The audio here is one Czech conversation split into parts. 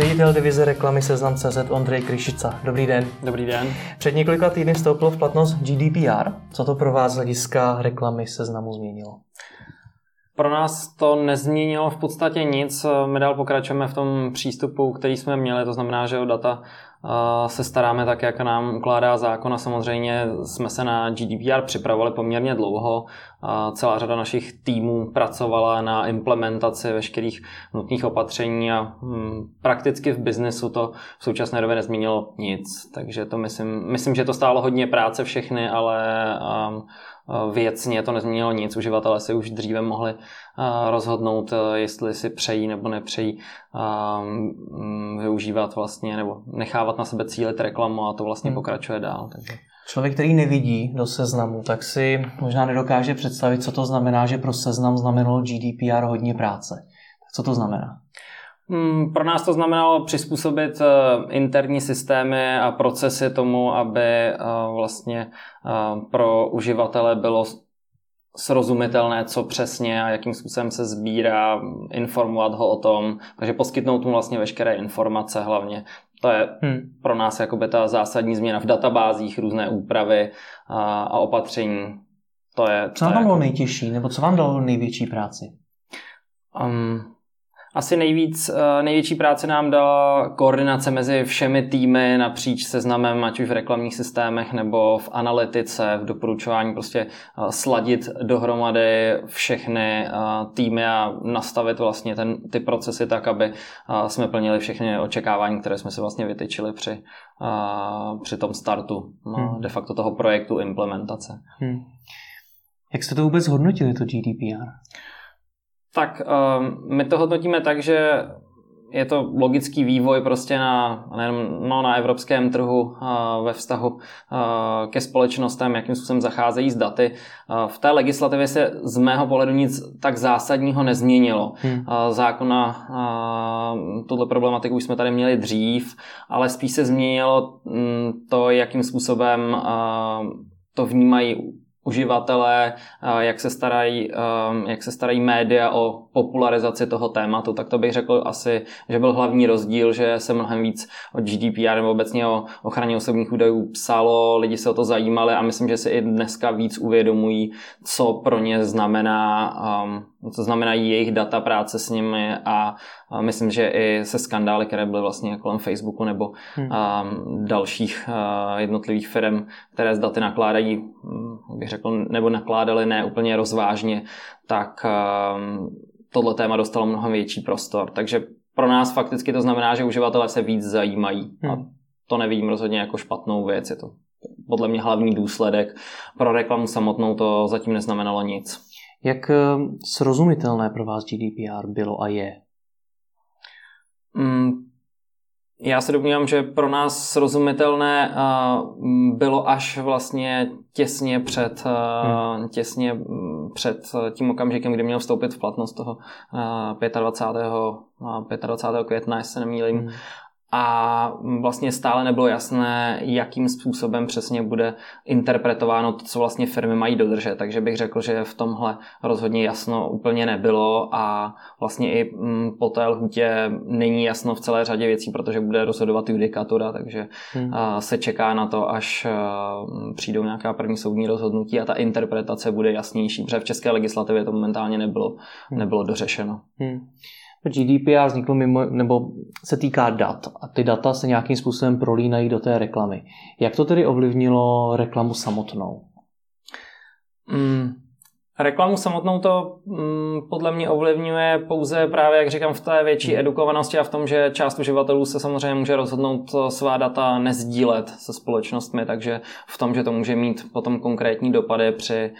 Ředitel divize reklamy Seznam CZ Ondřej Kryšica. Dobrý den. Dobrý den. Před několika týdny vstoupilo v platnost GDPR. Co to pro vás z hlediska reklamy Seznamu změnilo? Pro nás to nezměnilo v podstatě nic. My dál pokračujeme v tom přístupu, který jsme měli, to znamená, že o data se staráme tak, jak nám ukládá zákon a samozřejmě jsme se na GDPR připravovali poměrně dlouho. Celá řada našich týmů pracovala na implementaci veškerých nutných opatření a hm, prakticky v biznesu to v současné době nezměnilo nic. Takže to myslím, myslím že to stálo hodně práce všechny, ale věcně to nezměnilo nic. Uživatelé si už dříve mohli rozhodnout, jestli si přejí nebo nepřejí mm, využívat vlastně nebo nechávat na sebe cílit reklamu a to vlastně hmm. pokračuje dál. Takže. Člověk, který nevidí do seznamu, tak si možná nedokáže představit, co to znamená, že pro seznam znamenalo GDPR hodně práce. Co to znamená? Hmm, pro nás to znamenalo přizpůsobit uh, interní systémy a procesy tomu, aby uh, vlastně uh, pro uživatele bylo srozumitelné, co přesně a jakým způsobem se sbírá, informovat ho o tom, takže poskytnout mu vlastně veškeré informace hlavně. To je hmm. pro nás jakoby ta zásadní změna v databázích, různé úpravy a, a opatření. To je, co vám bylo nejtěžší, nebo co vám dalo největší práci? Um, asi nejvíc, eh, největší práce nám dala koordinace mezi všemi týmy napříč seznamem, ať už v reklamních systémech nebo v analytice, v doporučování prostě eh, sladit dohromady všechny eh, týmy a nastavit vlastně ten, ty procesy tak, aby jsme plnili všechny očekávání, které jsme si vlastně vytyčili při, při tom startu no, hmm. de facto toho projektu implementace. Hmm. Jak jste to vůbec hodnotili, to GDPR? Tak um, my to hodnotíme tak, že je to logický vývoj prostě na, nejenom, no, na evropském trhu uh, ve vztahu uh, ke společnostem, jakým způsobem zacházejí s daty. Uh, v té legislativě se z mého pohledu nic tak zásadního nezměnilo. Hmm. Zákona tuhle problematiku už jsme tady měli dřív, ale spíš se změnilo um, to, jakým způsobem to vnímají uživatelé, jak se starají, jak se starají média o popularizaci toho tématu, tak to bych řekl asi, že byl hlavní rozdíl, že se mnohem víc o GDPR nebo obecně o ochraně osobních údajů psalo, lidi se o to zajímali a myslím, že si i dneska víc uvědomují, co pro ně znamená, um, co znamenají jejich data, práce s nimi a, a myslím, že i se skandály, které byly vlastně kolem Facebooku nebo hmm. dalších jednotlivých firm, které z daty nakládají, um, bych řekl, nebo nakládali ne úplně rozvážně, tak tohle téma dostalo mnohem větší prostor. Takže pro nás fakticky to znamená, že uživatelé se víc zajímají. Hmm. A to nevidím rozhodně jako špatnou věc. Je to podle mě hlavní důsledek. Pro reklamu samotnou to zatím neznamenalo nic. Jak eh, srozumitelné pro vás GDPR bylo a je? Mm, já se domnívám, že pro nás srozumitelné bylo až vlastně těsně před, hmm. těsně před tím okamžikem, kdy měl vstoupit v platnost toho 25. 25. května, jestli se nemýlím. Hmm a vlastně stále nebylo jasné, jakým způsobem přesně bude interpretováno to, co vlastně firmy mají dodržet. Takže bych řekl, že v tomhle rozhodně jasno úplně nebylo a vlastně i mm, po té lhutě není jasno v celé řadě věcí, protože bude rozhodovat judikatura, takže hmm. se čeká na to, až přijdou nějaká první soudní rozhodnutí a ta interpretace bude jasnější, protože v české legislativě to momentálně nebylo, hmm. nebylo dořešeno. Hmm. GDPR vzniklo mimo, nebo se týká dat a ty data se nějakým způsobem prolínají do té reklamy. Jak to tedy ovlivnilo reklamu samotnou? Mm, Reklamu samotnou to mm, podle mě ovlivňuje pouze právě, jak říkám, v té větší hmm. edukovanosti a v tom, že část uživatelů se samozřejmě může rozhodnout svá data nezdílet se společnostmi, takže v tom, že to může mít potom konkrétní dopady při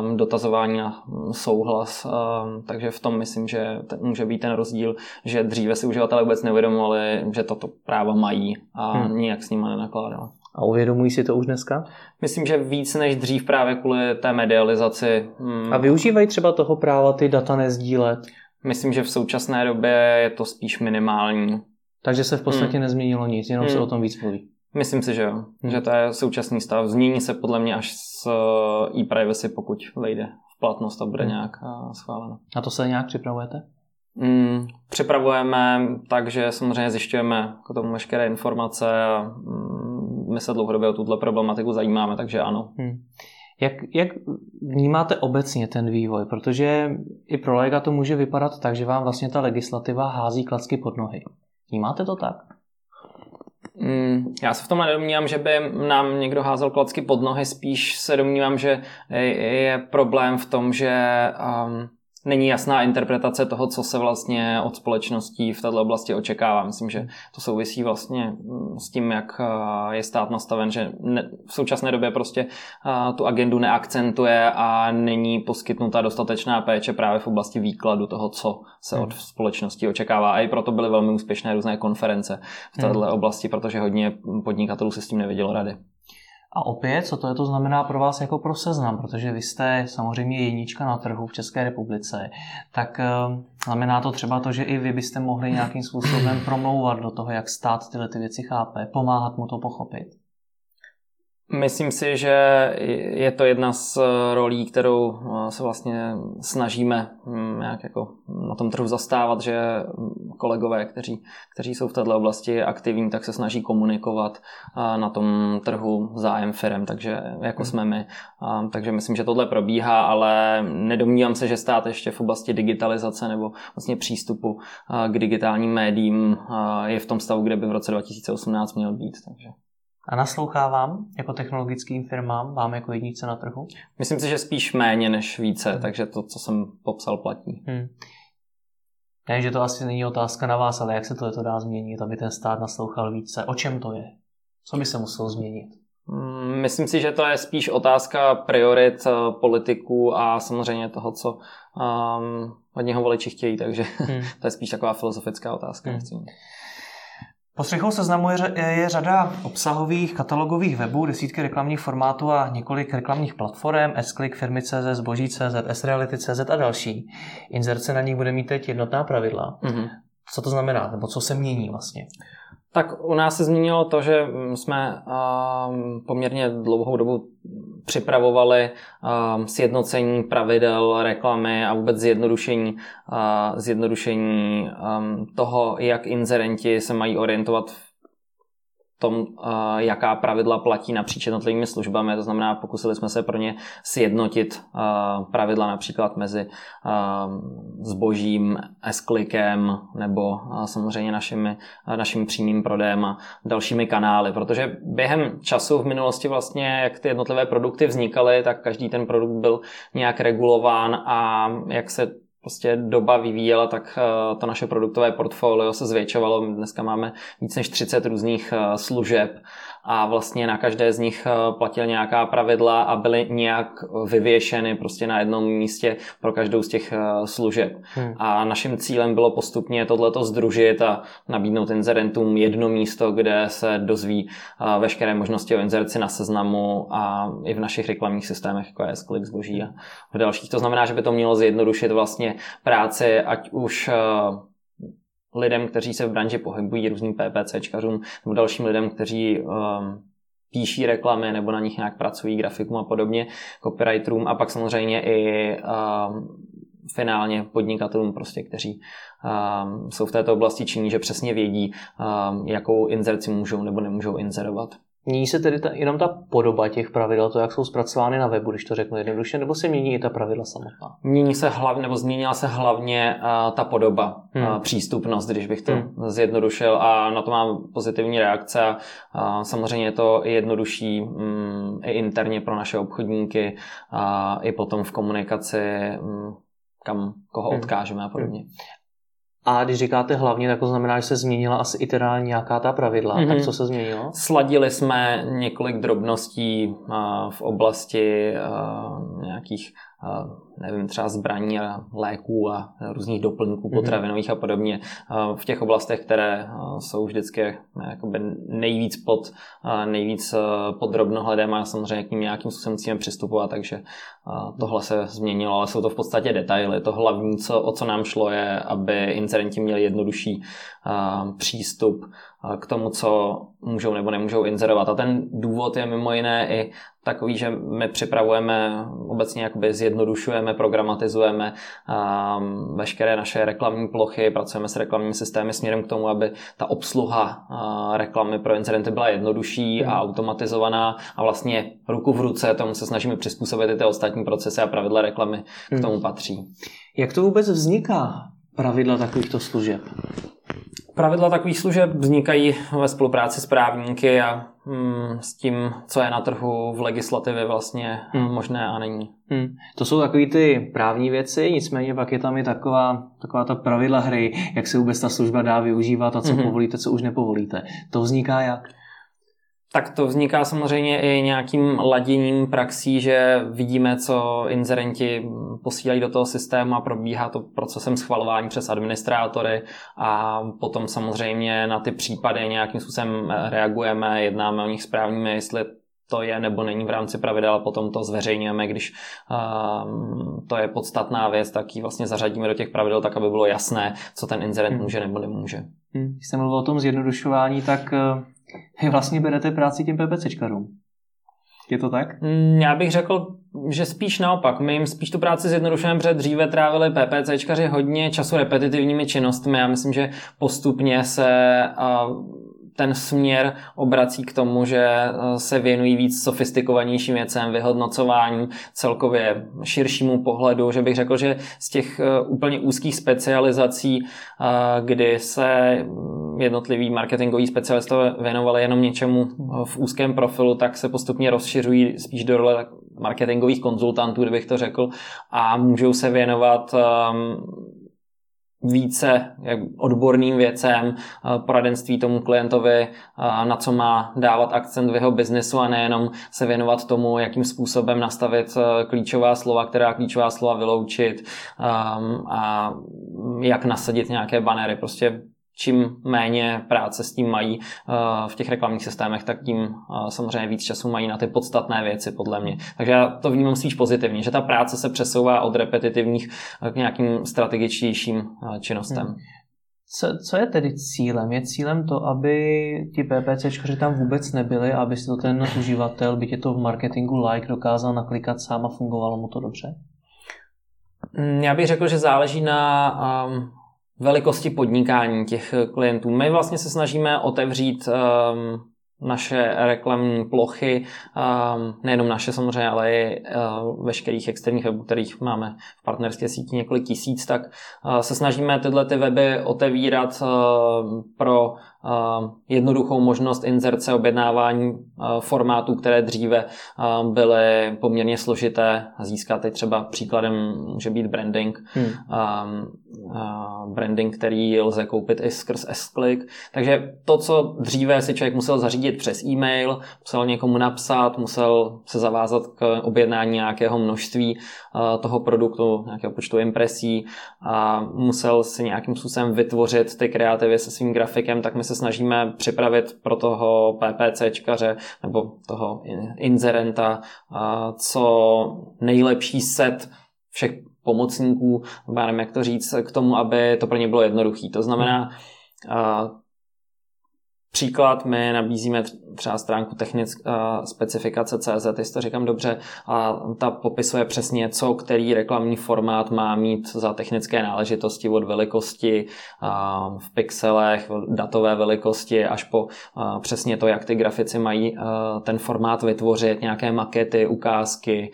um, dotazování na souhlas. Um, takže v tom myslím, že ten, může být ten rozdíl, že dříve si uživatelé vůbec neuvědomovali, že toto práva mají a hmm. nijak s nimi nenakládali. A uvědomují si to už dneska? Myslím, že víc než dřív právě kvůli té medializaci. Hmm. A využívají třeba toho práva ty data nezdílet? Myslím, že v současné době je to spíš minimální. Takže se v podstatě hmm. nezměnilo nic, jenom hmm. se o tom víc mluví. Myslím si, že jo. Hmm. Že to je současný stav. Změní se podle mě až s eh, e-privacy, pokud vejde v platnost a bude hmm. nějak uh, schváleno. A to se nějak připravujete? Mm, připravujeme tak, že samozřejmě zjišťujeme k tomu veškeré informace a mm, my se dlouhodobě o tuto problematiku zajímáme, takže ano. Hmm. Jak, jak vnímáte obecně ten vývoj? Protože i pro lega to může vypadat tak, že vám vlastně ta legislativa hází klacky pod nohy. Vnímáte to tak? Mm, já se v tom nedomnívám, že by nám někdo házel klacky pod nohy, spíš se domnívám, že je problém v tom, že um, není jasná interpretace toho, co se vlastně od společností v této oblasti očekává. Myslím, že to souvisí vlastně mm, s tím, jak je stát nastaven, že v současné době prostě tu agendu neakcentuje a není poskytnuta dostatečná péče právě v oblasti výkladu toho, co se od hmm. společnosti očekává. A i proto byly velmi úspěšné různé konference v této hmm. oblasti, protože hodně podnikatelů se s tím nevědělo rady. A opět, co to je, to znamená pro vás jako pro seznam, protože vy jste samozřejmě jednička na trhu v České republice, tak eh, znamená to třeba to, že i vy byste mohli nějakým způsobem promlouvat do toho, jak stát tyhle ty věci chápe, pomáhat mu to pochopit? Myslím si, že je to jedna z rolí, kterou eh, se vlastně snažíme hm, nějak jako na tom trhu zastávat, že kolegové, kteří, kteří jsou v této oblasti aktivní, tak se snaží komunikovat eh, na tom trhu zájem firm, takže jako jsme my. Takže myslím, že tohle probíhá, ale nedomnívám se, že stát ještě v oblasti digitalizace nebo vlastně přístupu eh, k digitálním médiím je v tom stavu, kde by v roce 2018 měl být. Takže. A naslouchá vám jako technologickým firmám, vám jako jednice na trhu? Myslím si, že spíš méně než více, hmm. takže to, co jsem popsal, platí. Hmm. Ne, že to asi není otázka na vás, ale jak se to, to dá změnit, aby ten stát naslouchal více? O čem to je? Co by se muselo změnit? Hmm, myslím si, že to je spíš otázka priorit eh, politiků a samozřejmě toho, co um, od něho voliči chtějí, takže hmm. to je spíš taková filozofická otázka. Hmm. Po seznamu je, je řada obsahových katalogových webů, desítky reklamních formátů a několik reklamních platform, S-Click, Firmy.cz, Zboží.cz, S-Reality.cz a další. Inzerce na nich bude mít teď jednotná pravidla. Mm-hmm. Co to znamená, nebo co se mění vlastně? Tak u nás se změnilo to, že jsme um, poměrně dlouhou dobu připravovali sjednocení pravidel reklamy a vůbec zjednodušení, zjednodušení toho, jak inzerenti se mají orientovat v tom, jaká pravidla platí napříč jednotlivými službami. To znamená, pokusili jsme se pro ně sjednotit pravidla například mezi zbožím, S-klikem nebo samozřejmě našimi, naším přímým prodejem a dalšími kanály, protože během času v minulosti vlastně, jak ty jednotlivé produkty vznikaly, tak každý ten produkt byl nějak regulován a jak se prostě doba vyvíjela, tak eh, to naše produktové portfolio se zvětšovalo. Dneska máme víc než 30 různých eh, služeb a vlastně na každé z nich eh, platil nějaká pravidla a byly nějak vyvěšeny prostě na jednom místě pro každou z těch služeb. Hmm. A naším cílem bylo postupně tohleto združit a nabídnout inzerentům jedno místo, kde se dozví veškeré možnosti o inzerci na seznamu a i v našich reklamních systémech, jako je S-Click, zboží a v dalších. To znamená, že by to mělo zjednodušit vlastně práci, ať už eh, lidem, kteří se v branži pohybují, různým PPCčkařům nebo dalším lidem, kteří um, píší reklamy nebo na nich nějak pracují, grafikům a podobně, copywriterům a pak samozřejmě i um, finálně podnikatelům, prostě, kteří um, jsou v této oblasti činí, že přesně vědí, um, jakou inzerci můžou nebo nemůžou inzerovat. Mění se tedy ta, jenom ta podoba těch pravidel, to, jak jsou zpracovány na webu, když to řeknu jednoduše, nebo se mění i ta pravidla samotná? Mění se hlavně, nebo změnila se hlavně uh, ta podoba, hmm. uh, přístupnost, když bych to hmm. zjednodušil a na to mám pozitivní reakce a uh, samozřejmě je to jednodušší um, i interně pro naše obchodníky a uh, i potom v komunikaci um, kam koho hmm. odkážeme a podobně. A když říkáte hlavně, tak to znamená, že se změnila asi i teda nějaká ta pravidla. Mm-hmm. Tak co se změnilo? Sladili jsme několik drobností v oblasti nějakých nevím, třeba zbraní a léků a různých doplňků mhm. potravinových a podobně v těch oblastech, které jsou vždycky jakoby nejvíc pod, nejvíc pod drobnohledem a samozřejmě k ním nějakým způsobem musíme přistupovat, takže tohle se změnilo, ale jsou to v podstatě detaily. To hlavní, co, o co nám šlo, je, aby incidenti měli jednodušší přístup k tomu, co můžou nebo nemůžou inzerovat. A ten důvod je mimo jiné i takový, že my připravujeme, obecně jakoby zjednodušujeme, programatizujeme um, veškeré naše reklamní plochy, pracujeme s reklamními systémy směrem k tomu, aby ta obsluha uh, reklamy pro incidenty byla jednodušší a automatizovaná a vlastně ruku v ruce tomu se snažíme přizpůsobit i ty ostatní procesy a pravidla reklamy k tomu patří. Jak to vůbec vzniká, pravidla takovýchto služeb? Pravidla takových služeb vznikají ve spolupráci s právníky a hmm, s tím, co je na trhu v legislativě vlastně hmm. možné a není. Hmm. To jsou takové ty právní věci, nicméně pak je tam i taková, taková ta pravidla hry, jak se vůbec ta služba dá využívat a co hmm. povolíte, co už nepovolíte. To vzniká jak? Tak to vzniká samozřejmě i nějakým laděním praxí, že vidíme, co inzerenti posílají do toho systému a probíhá to procesem schvalování přes administrátory a potom samozřejmě na ty případy nějakým způsobem reagujeme, jednáme o nich správnými, jestli to je nebo není v rámci pravidel a potom to zveřejňujeme, když um, to je podstatná věc, tak ji vlastně zařadíme do těch pravidel tak, aby bylo jasné, co ten inzerent hmm. může nebo nemůže. Hmm. Když jsem mluvil o tom zjednodušování, tak vy vlastně berete práci těm PPCčkarům. Je to tak? Mm, já bych řekl, že spíš naopak. My jim spíš tu práci zjednodušujeme, protože dříve trávili PPCčkaři hodně času repetitivními činnostmi. Já myslím, že postupně se ten směr obrací k tomu, že se věnují víc sofistikovanějším věcem, vyhodnocování, celkově širšímu pohledu, že bych řekl, že z těch úplně úzkých specializací, kdy se jednotliví marketingoví specialistové věnovali jenom něčemu v úzkém profilu, tak se postupně rozšiřují spíš do role marketingových konzultantů, kdybych to řekl, a můžou se věnovat um, více odborným věcem, uh, poradenství tomu klientovi, uh, na co má dávat akcent v jeho biznesu a nejenom se věnovat tomu, jakým způsobem nastavit uh, klíčová slova, která klíčová slova vyloučit um, a jak nasadit nějaké banery. Prostě čím méně práce s tím mají uh, v těch reklamních systémech, tak tím uh, samozřejmě víc času mají na ty podstatné věci, podle mě. Takže já to vnímám spíš pozitivně, že ta práce se přesouvá od repetitivních k nějakým strategičtějším činnostem. Hmm. Co, co je tedy cílem? Je cílem to, aby ti PPCčkaři tam vůbec nebyli aby si to ten uživatel, byť je to v marketingu like, dokázal naklikat sám a fungovalo mu to dobře? Hmm, já bych řekl, že záleží na um, velikosti podnikání těch klientů. My vlastně se snažíme otevřít um, naše reklamní plochy, um, nejenom naše samozřejmě, ale i uh, veškerých externích webů, kterých máme v partnerské síti několik tisíc, tak uh, se snažíme tyhle ty weby otevírat uh, pro jednoduchou možnost inzerce objednávání formátů, které dříve byly poměrně složité získat. Teď třeba příkladem může být branding. Hmm. Branding, který lze koupit i skrz S-Click. Takže to, co dříve si člověk musel zařídit přes e-mail, musel někomu napsat, musel se zavázat k objednání nějakého množství toho produktu, nějakého počtu impresí a musel si nějakým způsobem vytvořit ty kreativy se svým grafikem, tak my se snažíme připravit pro toho PPCčkaře nebo toho inzerenta co nejlepší set všech pomocníků, nevím, jak to říct, k tomu, aby to pro ně bylo jednoduché. To znamená, Příklad, my nabízíme třeba stránku technická specifikace CZ, jestli to říkám dobře, a ta popisuje přesně, co který reklamní formát má mít za technické náležitosti od velikosti v pixelech, datové velikosti, až po přesně to, jak ty grafici mají ten formát vytvořit, nějaké makety, ukázky,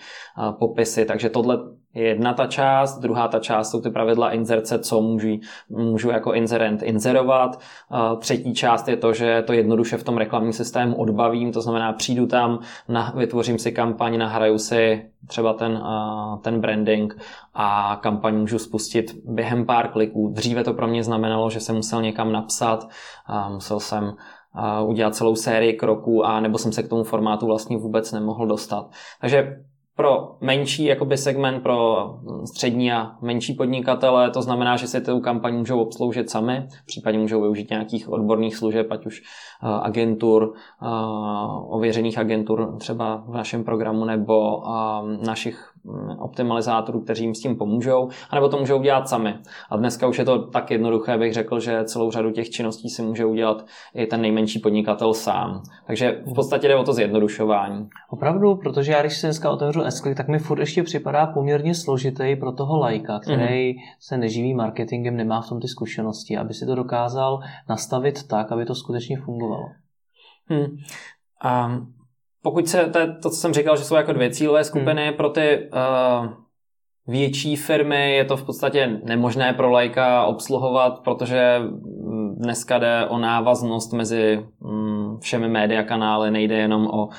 popisy, takže tohle jedna ta část, druhá ta část jsou ty pravidla inzerce, co můžu, můžu jako inzerent inzerovat. Třetí část je to, že to jednoduše v tom reklamním systému odbavím, to znamená přijdu tam, na, vytvořím si kampaň, nahraju si třeba ten, ten branding a kampaň můžu spustit během pár kliků. Dříve to pro mě znamenalo, že jsem musel někam napsat, musel jsem udělat celou sérii kroků a nebo jsem se k tomu formátu vlastně vůbec nemohl dostat. Takže pro menší jakoby segment, pro střední a menší podnikatele, to znamená, že si tu kampaň můžou obsloužit sami, případně můžou využít nějakých odborných služeb, ať už eh, agentur, eh, ověřených agentur třeba v našem programu nebo eh, našich Mm, optimalizátorů, kteří jim s tím pomůžou, anebo to můžou udělat sami. A dneska už je to tak jednoduché, bych řekl, že celou řadu těch činností si může udělat i ten nejmenší podnikatel sám. Takže v podstatě jde o to zjednodušování. Opravdu, protože já když si dneska otevřu s tak mi furt ještě připadá poměrně složitý pro toho lajka, který mm-hmm. se neživí marketingem, nemá v tom ty zkušenosti, aby si to dokázal nastavit tak, aby to skutečně fungovalo. Hmm. Um, pokud se, to, to, co jsem říkal, že jsou jako dvě cílové skupiny, hmm. pro ty uh, větší firmy je to v podstatě nemožné pro lajka obsluhovat, protože dneska jde o návaznost mezi um, všemi média kanály, nejde jenom o uh,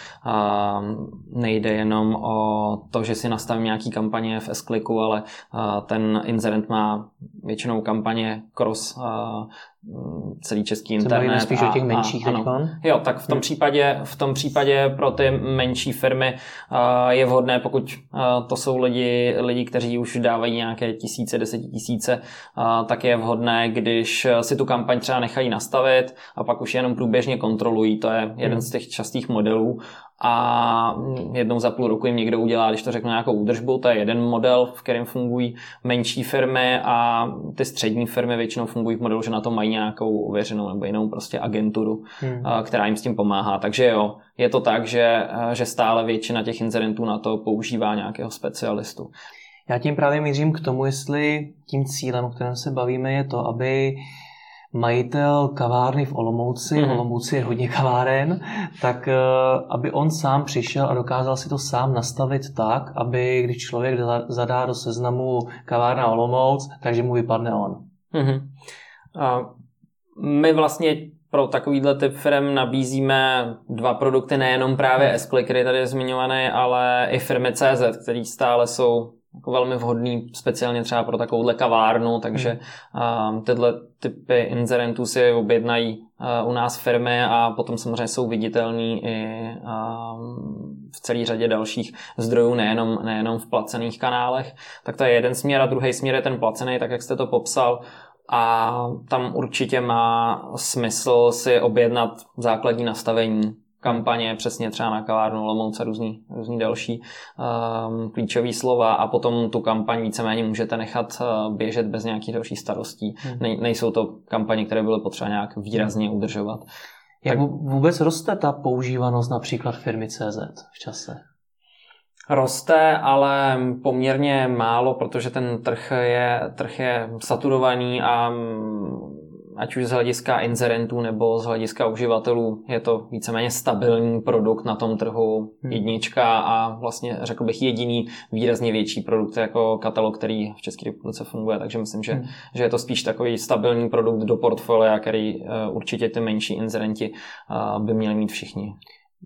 nejde jenom o to, že si nastavím nějaký kampaně v s ale uh, ten inzerent má většinou kampaně cross uh, celý český internet. spíš a, o těch menších a, ano. Jo, tak v tom, hmm. případě, v tom případě pro ty menší firmy uh, je vhodné, pokud uh, to jsou lidi, lidi, kteří už dávají nějaké tisíce, desetitisíce, uh, tak je vhodné, když si tu kampaň třeba nechají nastavit a pak už jenom průběžně kontrolují. To je jeden hmm. z těch častých modelů a jednou za půl roku jim někdo udělá, když to řeknu, nějakou údržbu. To je jeden model, v kterém fungují menší firmy a ty střední firmy většinou fungují v modelu, že na to mají nějakou ověřenou nebo jinou prostě agenturu, hmm. která jim s tím pomáhá. Takže jo, je to tak, že, že stále většina těch incidentů na to používá nějakého specialistu. Já tím právě mířím k tomu, jestli tím cílem, o kterém se bavíme, je to, aby majitel kavárny v Olomouci, mm-hmm. v Olomouci je hodně kaváren, tak eh, aby on sám přišel a dokázal si to sám nastavit tak, aby když člověk zadá do seznamu kavárna Olomouc, takže mu vypadne on. Mm-hmm. A my vlastně pro takovýhle typ firm nabízíme dva produkty, nejenom právě s který tady je zmiňovaný, ale i firmy CZ, které stále jsou jako velmi vhodný speciálně třeba pro takovouhle kavárnu, takže hmm. uh, tyhle typy inzerentů si objednají uh, u nás firmy a potom samozřejmě jsou viditelní i uh, v celé řadě dalších zdrojů, nejenom, nejenom v placených kanálech. Tak to je jeden směr a druhý směr je ten placený, tak jak jste to popsal. A tam určitě má smysl si objednat základní nastavení kampaně, přesně třeba na kavárnu Lomouce, různý, různý další um, klíčové slova a potom tu kampaň víceméně můžete nechat uh, běžet bez nějakých dalších starostí. Hmm. Ne, nejsou to kampaně, které byly potřeba nějak výrazně udržovat. Jak tak... vůbec roste ta používanost například firmy CZ v čase? Roste, ale poměrně málo, protože ten trh je, trh je saturovaný a ať už z hlediska inzerentů nebo z hlediska uživatelů je to víceméně stabilní produkt na tom trhu hmm. jednička a vlastně řekl bych jediný výrazně větší produkt jako katalog, který v České republice funguje, takže myslím, že, hmm. že je to spíš takový stabilní produkt do portfolia, který uh, určitě ty menší inzerenti uh, by měli mít všichni.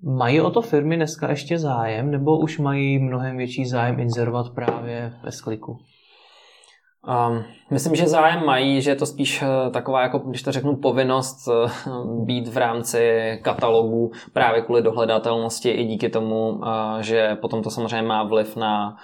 Mají o to firmy dneska ještě zájem, nebo už mají mnohem větší zájem inzerovat právě ve skliku? Um, myslím, že zájem mají, že je to spíš uh, taková, jako když to řeknu, povinnost uh, být v rámci katalogu právě kvůli dohledatelnosti i díky tomu, uh, že potom to samozřejmě má vliv na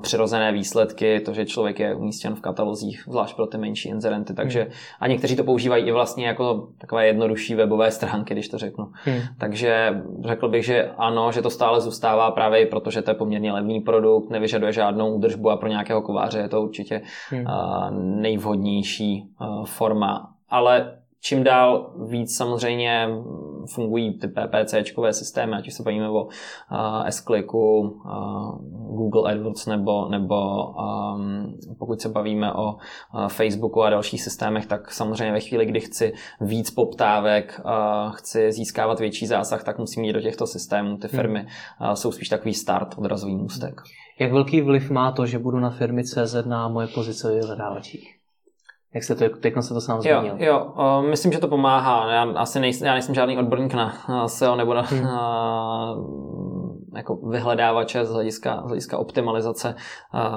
přirozené výsledky, to, že člověk je umístěn v katalozích, zvlášť pro ty menší inzerenty. Takže hmm. a někteří to používají i vlastně jako takové jednodušší webové stránky, když to řeknu. Hmm. Takže řekl bych, že ano, že to stále zůstává právě i proto, že to je poměrně levný produkt, nevyžaduje žádnou údržbu a pro nějakého kováře je to určitě hmm. nejvhodnější forma. Ale čím dál víc samozřejmě fungují ty PPCčkové systémy, ať už se bavíme o uh, S-Clicku, uh, Google AdWords nebo, nebo um, pokud se bavíme o uh, Facebooku a dalších systémech, tak samozřejmě ve chvíli, kdy chci víc poptávek, uh, chci získávat větší zásah, tak musím jít do těchto systémů. Ty hmm. firmy uh, jsou spíš takový start, odrazový můstek. Jak velký vliv má to, že budu na firmy CZ na moje pozice vyhledávačích? Jak se to, teď se to sám zmínil. Jo, jo uh, myslím, že to pomáhá. Já asi nejsem, já nejsem žádný odborník na SEO nebo na hmm. uh, jako vyhledávače z hlediska, z hlediska optimalizace,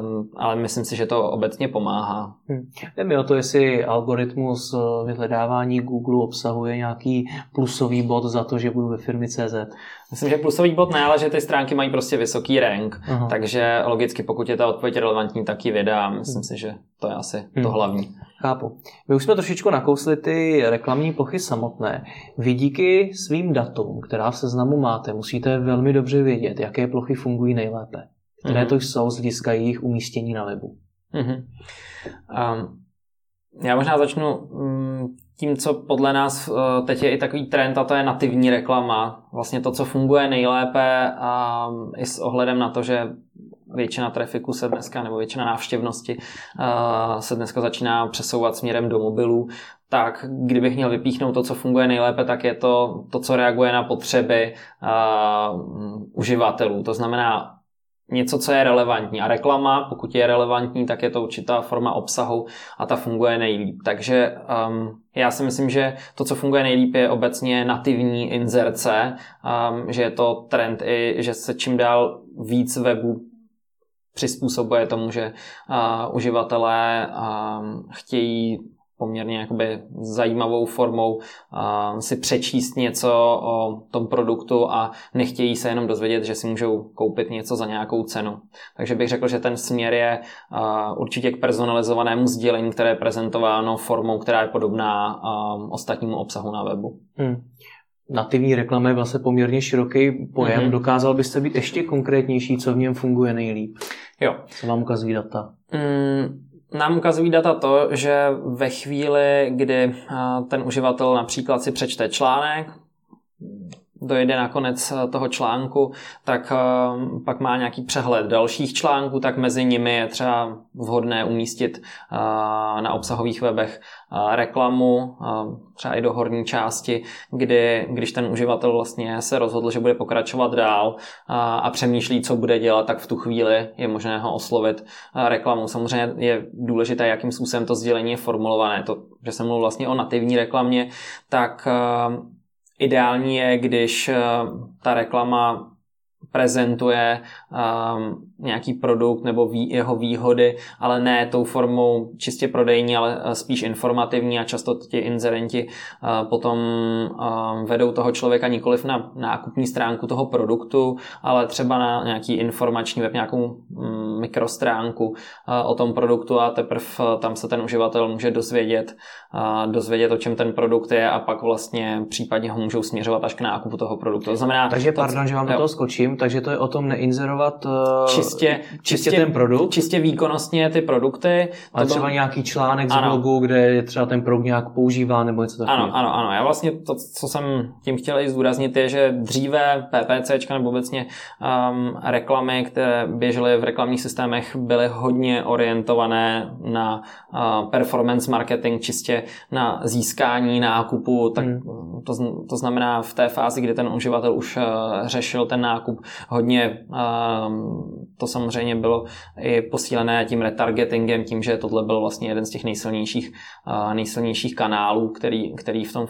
um, ale myslím si, že to obecně pomáhá. Hmm. Jde mi o to, jestli algoritmus vyhledávání Google obsahuje nějaký plusový bod za to, že budu ve firmě CZ. Myslím, že plusový bod ne, ale že ty stránky mají prostě vysoký rank, uh-huh. takže logicky pokud je ta odpověď relevantní, tak ji vydá. Myslím si, že to je asi uh-huh. to hlavní. Chápu. My už jsme trošičku nakousli ty reklamní plochy samotné. Vy díky svým datům, která v seznamu máte, musíte velmi dobře vědět, jaké plochy fungují nejlépe. Které uh-huh. to jsou z hlediska jejich umístění na webu. Uh-huh. Um, já možná začnu um, tím, co podle nás uh, teď je i takový trend, a to je nativní reklama. Vlastně to, co funguje nejlépe a i s ohledem na to, že většina trafiku se dneska, nebo většina návštěvnosti uh, se dneska začíná přesouvat směrem do mobilů, tak kdybych měl vypíchnout to, co funguje nejlépe, tak je to to, co reaguje na potřeby uh, uživatelů. To znamená něco, co je relevantní. A reklama, pokud je relevantní, tak je to určitá forma obsahu a ta funguje nejlíp. Takže um, já si myslím, že to, co funguje nejlíp, je obecně nativní inzerce, um, že je to trend i, že se čím dál víc webů přizpůsobuje tomu, že uh, uživatelé uh, chtějí poměrně jakoby zajímavou formou uh, si přečíst něco o tom produktu a nechtějí se jenom dozvědět, že si můžou koupit něco za nějakou cenu. Takže bych řekl, že ten směr je uh, určitě k personalizovanému sdělení, které je prezentováno formou, která je podobná ostatnímu obsahu na webu. Hmm. Nativní reklama je vlastně poměrně široký pojem. Mm-hmm. Dokázal byste být ještě konkrétnější, co v něm funguje nejlíp? Jo. Co vám ukazují data? Mm, nám ukazují data to, že ve chvíli, kdy ten uživatel například si přečte článek, dojde na konec eh, toho článku, tak eh, pak má nějaký přehled dalších článků, tak mezi nimi je třeba vhodné umístit eh, na obsahových webech reklamu, třeba i do horní části, kdy, když ten uživatel vlastně se rozhodl, že bude pokračovat dál a přemýšlí, co bude dělat, tak v tu chvíli je možné ho oslovit reklamu. Samozřejmě je důležité, jakým způsobem to sdělení je formulované. To, že jsem mluvil vlastně o nativní reklamě, tak Ideální je, když eh, ta reklama prezentuje um, nějaký produkt nebo ví, jeho výhody, ale ne tou formou čistě prodejní, ale eh, spíš informativní a často ti inzerenti uh, potom uh, vedou toho člověka nikoliv na nákupní stránku toho produktu, ale třeba na nějaký informační web, nějakou um, mikrostránku uh, o tom produktu a teprve uh, tam se ten uživatel může dozvědět, uh, dozvědět, o čem ten produkt je a pak vlastně případně ho můžou směřovat až k nákupu toho produktu. To znamená, takže pardon, že vám do toho skočím, takže to je o tom neinzerovat čistě, čistě, čistě ten produkt? Čistě výkonnostně ty produkty. Ale třeba bylo... nějaký článek z ano. blogu, kde je třeba ten produkt nějak používá nebo něco takového. Ano, ano, ano. Já vlastně to, co jsem tím chtěl i zdůraznit, je, že dříve PPC nebo obecně um, reklamy, které běžely v reklamních systémech, byly hodně orientované na performance marketing, čistě na získání nákupu, tak hmm. to, to znamená v té fázi, kdy ten uživatel už uh, řešil ten nákup hodně uh, to samozřejmě bylo i posílené tím retargetingem, tím, že tohle byl vlastně jeden z těch nejsilnějších, nejsilnějších kanálů, který, který v tom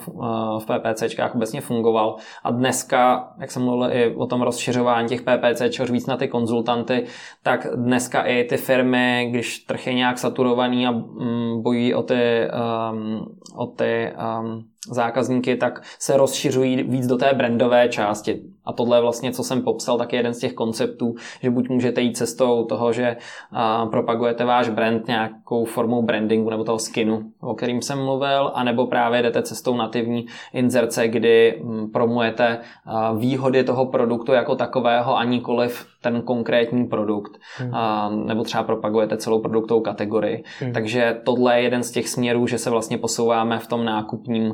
v PPCčkách obecně fungoval. A dneska, jak jsem mluvil i o tom rozšiřování těch PPC, už víc na ty konzultanty, tak dneska i ty firmy, když trh je nějak saturovaný a mm, bojí o ty, um, o ty um, zákazníky, tak se rozšiřují víc do té brandové části. A tohle je vlastně, co jsem popsal, tak je jeden z těch konceptů, že buď můžete jít cestou toho, že a, propagujete váš brand nějakou formou brandingu nebo toho skinu, o kterým jsem mluvil, anebo právě jdete cestou nativní inzerce, kdy m, mm, promujete a, výhody toho produktu jako takového a nikoliv ten konkrétní produkt, hmm. a, nebo třeba propagujete celou produktovou kategorii. Hmm. Takže tohle je jeden z těch směrů, že se vlastně posouváme v tom nákupním.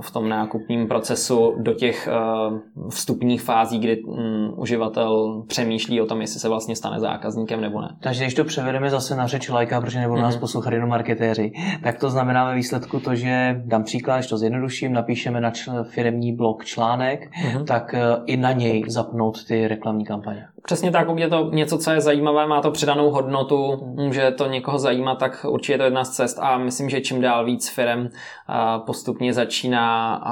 v tom nákupním procesu do těch vstupních fází, kdy um, uživatel přemýšlí o tom, jestli se vlastně stane zákazníkem nebo ne. Takže když to převedeme zase na řeč lajka, protože nebudou hmm. nás poslouchat jenom marketéři, tak to znamená ve výsledku to, že dám příklad, když to zjednoduším, napíšeme na čl- firmní blog článek, hmm. tak uh, i na něj zapnout ty reklamní kampaně. Přesně tak, pokud je to něco, co je zajímavé, má to přidanou hodnotu, může to někoho zajímat, tak určitě je to jedna z cest a myslím, že čím dál víc firm postupně začíná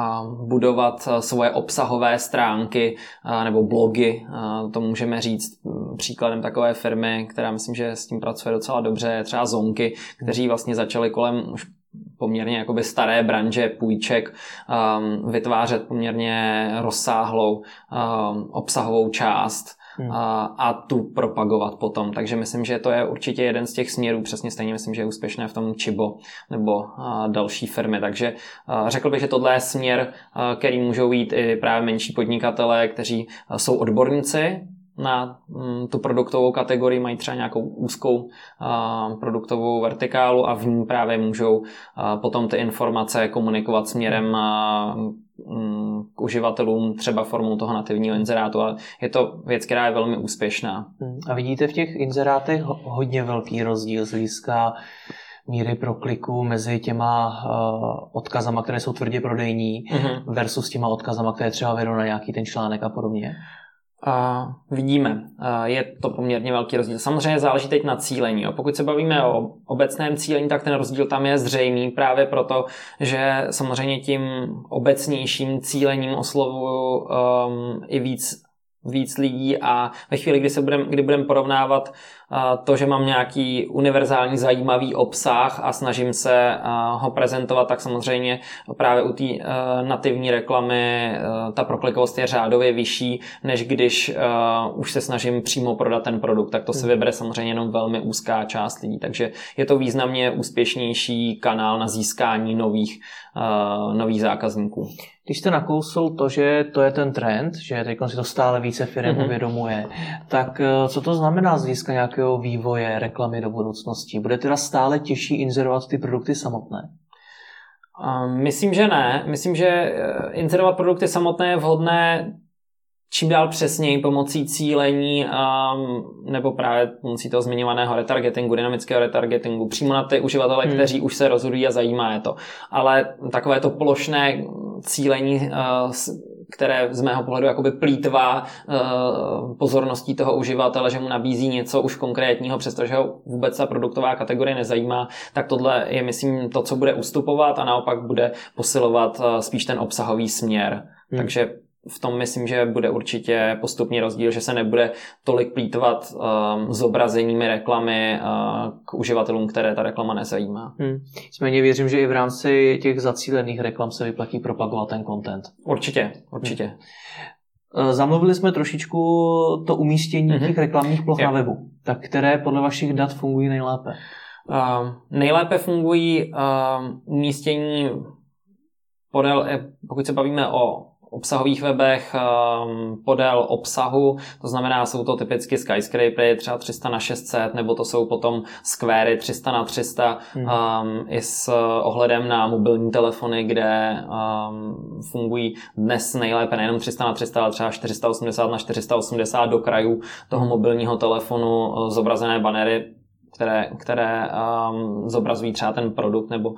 budovat svoje obsahové stránky nebo blogy, to můžeme říct příkladem takové firmy, která myslím, že s tím pracuje docela dobře, třeba Zonky, kteří vlastně začaly kolem už po poměrně jakoby staré branže půjček vytvářet poměrně rozsáhlou obsahovou část. A, a tu propagovat potom. Takže myslím, že to je určitě jeden z těch směrů, přesně stejně myslím, že je úspěšné v tom Chibo nebo a, další firmy. Takže a, řekl bych, že tohle je směr, a, který můžou jít i právě menší podnikatelé, kteří jsou odborníci na mm, tu produktovou kategorii, mají třeba nějakou úzkou produktovou vertikálu a v ní právě můžou potom ty informace komunikovat směrem mm, k uživatelům třeba formou toho nativního inzerátu, ale je to věc, která je velmi úspěšná. Hmm. A vidíte v těch inzerátech hodně velký rozdíl z hlediska míry prokliku mezi těma uh, odkazama, které jsou tvrdě prodejní, mm-hmm. versus těma odkazama, které třeba vedou na nějaký ten článek a podobně? Vidíme, je to poměrně velký rozdíl. Samozřejmě záleží teď na cílení. Pokud se bavíme o obecném cílení, tak ten rozdíl tam je zřejmý právě proto, že samozřejmě tím obecnějším cílením oslovuju um, i víc víc lidí a ve chvíli, kdy se budem, kdy budeme porovnávat to, že mám nějaký univerzální zajímavý obsah a snažím se ho prezentovat, tak samozřejmě právě u té nativní reklamy ta proklikovost je řádově vyšší, než když už se snažím přímo prodat ten produkt, tak to si hmm. vybere samozřejmě jenom velmi úzká část lidí, takže je to významně úspěšnější kanál na získání nových, nových zákazníků. Když jste nakousl to, že to je ten trend, že teď si to stále více firm mm-hmm. uvědomuje, tak eh, co to znamená z hlediska nějakého vývoje reklamy do budoucnosti? Bude teda stále těžší inzerovat ty produkty samotné? Myslím, že ne. Myslím, že eh, inzerovat produkty samotné je vhodné čím dál přesněji pomocí cílení um, nebo právě pomocí toho zmiňovaného retargetingu, dynamického retargetingu, přímo na ty uživatele, hmm. kteří už se rozhodují a zajímá je to. Ale takové to plošné cílení, uh, které z mého pohledu jakoby plítvá uh, pozorností toho uživatele, že mu nabízí něco už konkrétního, přestože ho vůbec ta produktová kategorie nezajímá, tak tohle je, myslím, to, co bude ustupovat a naopak bude posilovat uh, spíš ten obsahový směr. Hmm. Takže v tom myslím, že bude určitě postupný rozdíl, že se nebude tolik plítvat um, zobrazeními reklamy uh, k uživatelům, které ta reklama nezajímá. Hmm. Nicméně věřím, že i v rámci těch zacílených reklam se vyplatí propagovat ten content. Určitě, určitě. Hmm. Zamluvili jsme trošičku to umístění mm-hmm. těch reklamních ploch na webu. Tak které podle vašich dat fungují nejlépe? Uh, nejlépe fungují uh, umístění podél, eh, pokud se bavíme o obsahových webech um, podél obsahu, to znamená, jsou to typicky skyscrapery třeba 300 na 600, nebo to jsou potom squary 300 na 300 hmm. um, i s ohledem na mobilní telefony, kde um, fungují dnes nejlépe nejenom 300 na 300, ale třeba 480 na 480 do krajů toho mobilního telefonu uh, zobrazené banery které, které um, zobrazují třeba ten produkt nebo um,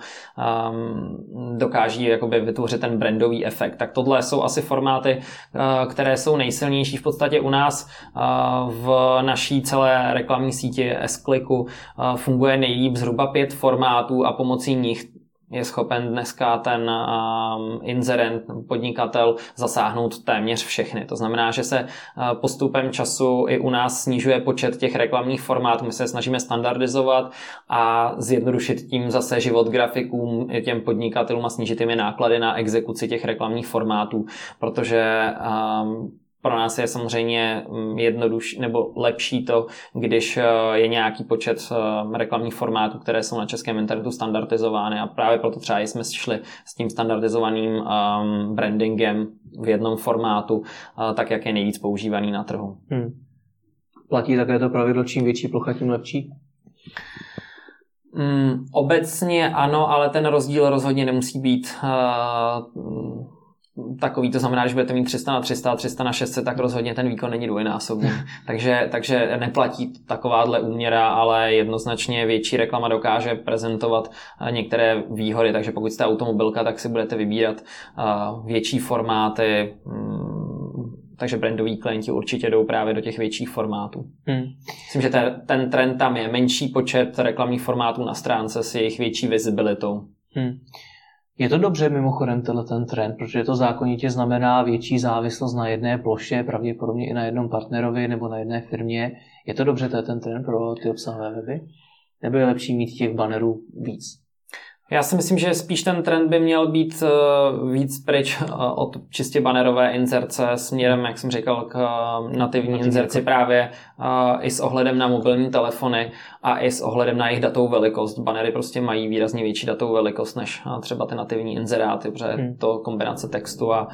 dokáží jakoby vytvořit ten brandový efekt. Tak tohle jsou asi formáty, uh, které jsou nejsilnější v podstatě u nás uh, v naší celé reklamní síti S-Clicku uh, funguje nejlíp zhruba pět formátů a pomocí nich je schopen dneska ten um, inzerent, podnikatel zasáhnout téměř všechny. To znamená, že se uh, postupem času i u nás snižuje počet těch reklamních formátů. My se snažíme standardizovat a zjednodušit tím zase život grafikům, těm podnikatelům a snížit jim náklady na exekuci těch reklamních formátů, protože um, pro nás je samozřejmě mm, jednodušší nebo lepší to, když eh, je nějaký počet eh, reklamních formátů, které jsou na českém internetu standardizovány a právě proto třeba jsme šli s tím standardizovaným um, brandingem v jednom formátu, uh, tak jak je nejvíc používaný na trhu. Hmm. Platí také to pravidlo, čím větší plocha, tím lepší? Mm, obecně ano, ale ten rozdíl rozhodně nemusí být uh, takový, to znamená, že budete mít 300 na 300, 300 na 600, tak rozhodně ten výkon není dvojnásobný. takže, takže neplatí takováhle úměra, ale jednoznačně větší reklama dokáže prezentovat eh, některé výhody, takže pokud jste automobilka, tak si budete vybírat eh, větší formáty, mm, takže brandoví klienti určitě jdou právě do těch větších formátů. Hmm. Myslím, že ten, ten trend tam je menší počet reklamních formátů na stránce s jejich větší vizibilitou. Hmm. Je to dobře mimochodem tenhle ten trend, protože to zákonitě znamená větší závislost na jedné ploše, pravděpodobně i na jednom partnerovi nebo na jedné firmě. Je to dobře to je ten trend pro ty obsahové weby? Nebo je lepší mít těch bannerů víc? Já si myslím, že spíš ten trend by měl být eh, víc pryč eh, od čistě banerové inzerce směrem, jak jsem říkal, k eh, nativní inzerci právě i s ohledem na mobilní telefony a i s ohledem na jejich datovou velikost. Banery prostě mají výrazně větší datovou velikost než třeba ty nativní inzeráty, protože hmm. to kombinace textu a,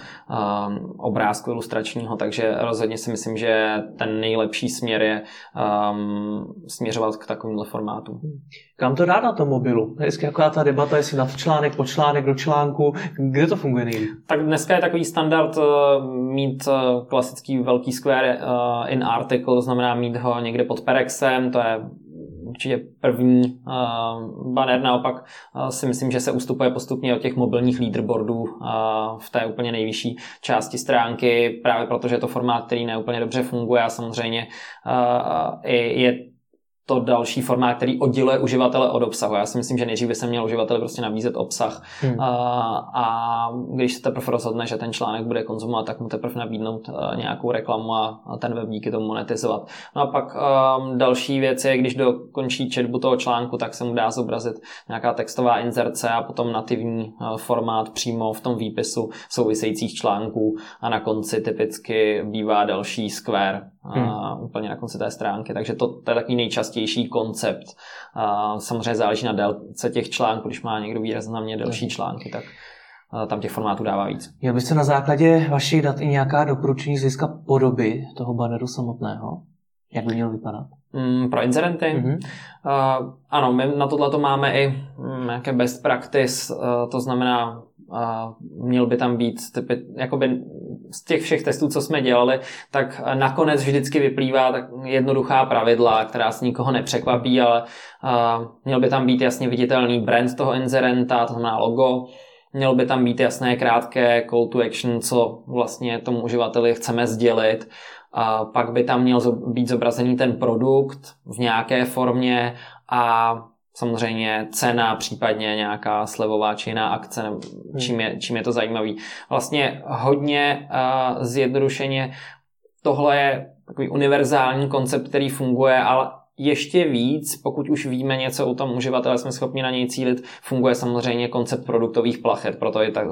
obrázku ilustračního, takže rozhodně si myslím, že ten nejlepší směr je um, směřovat k takovýmhle formátům. Kam to dát na tom mobilu? Hezky jaká ta debata, jestli na článek, po článek, do článku, kde to funguje nejlíp? Tak dneska je takový standard uh, mít uh, klasický velký square uh, in article, to znamená mít ho někde pod perexem, to je určitě první banner, naopak si myslím, že se ustupuje postupně od těch mobilních leaderboardů v té úplně nejvyšší části stránky, právě protože je to formát, který neúplně dobře funguje a samozřejmě je to další formát, který odděluje uživatele od obsahu. Já si myslím, že nejdřív by se měl uživatel prostě nabízet obsah hmm. a, a když se teprve rozhodne, že ten článek bude konzumovat, tak mu teprve nabídnout uh, nějakou reklamu a, a ten web díky tomu monetizovat. No a pak um, další věc je, když dokončí četbu toho článku, tak se mu dá zobrazit nějaká textová inzerce a potom nativní uh, formát přímo v tom výpisu souvisejících článků a na konci typicky bývá další square hmm. úplně na konci té stránky. Takže to, to je takový nejčastější koncept. A samozřejmě záleží na délce těch článků. Když má někdo výrazně delší články, tak tam těch formátů dává víc. Měl byste na základě vašich dat i nějaká doporučení z hlediska podoby toho banneru samotného? Jak by měl vypadat? Mm, pro incidenty? Mm-hmm. Uh, ano, my na tohle máme i mm, nějaké best practice, uh, to znamená, uh, měl by tam být jakoby z těch všech testů, co jsme dělali, tak nakonec vždycky vyplývá tak jednoduchá pravidla, která s nikoho nepřekvapí, ale měl by tam být jasně viditelný brand toho inzerenta, to znamená logo, mělo by tam být jasné, krátké call to action, co vlastně tomu uživateli chceme sdělit. A pak by tam měl být zobrazený ten produkt v nějaké formě a samozřejmě cena, případně nějaká slevová či jiná akce, hmm. čím je, čím je to zajímavý. Vlastně hodně uh, zjednodušeně tohle je takový univerzální koncept, který funguje, ale ještě víc, pokud už víme něco o tom uživatele, jsme schopni na něj cílit, funguje samozřejmě koncept produktových plachet, proto je tak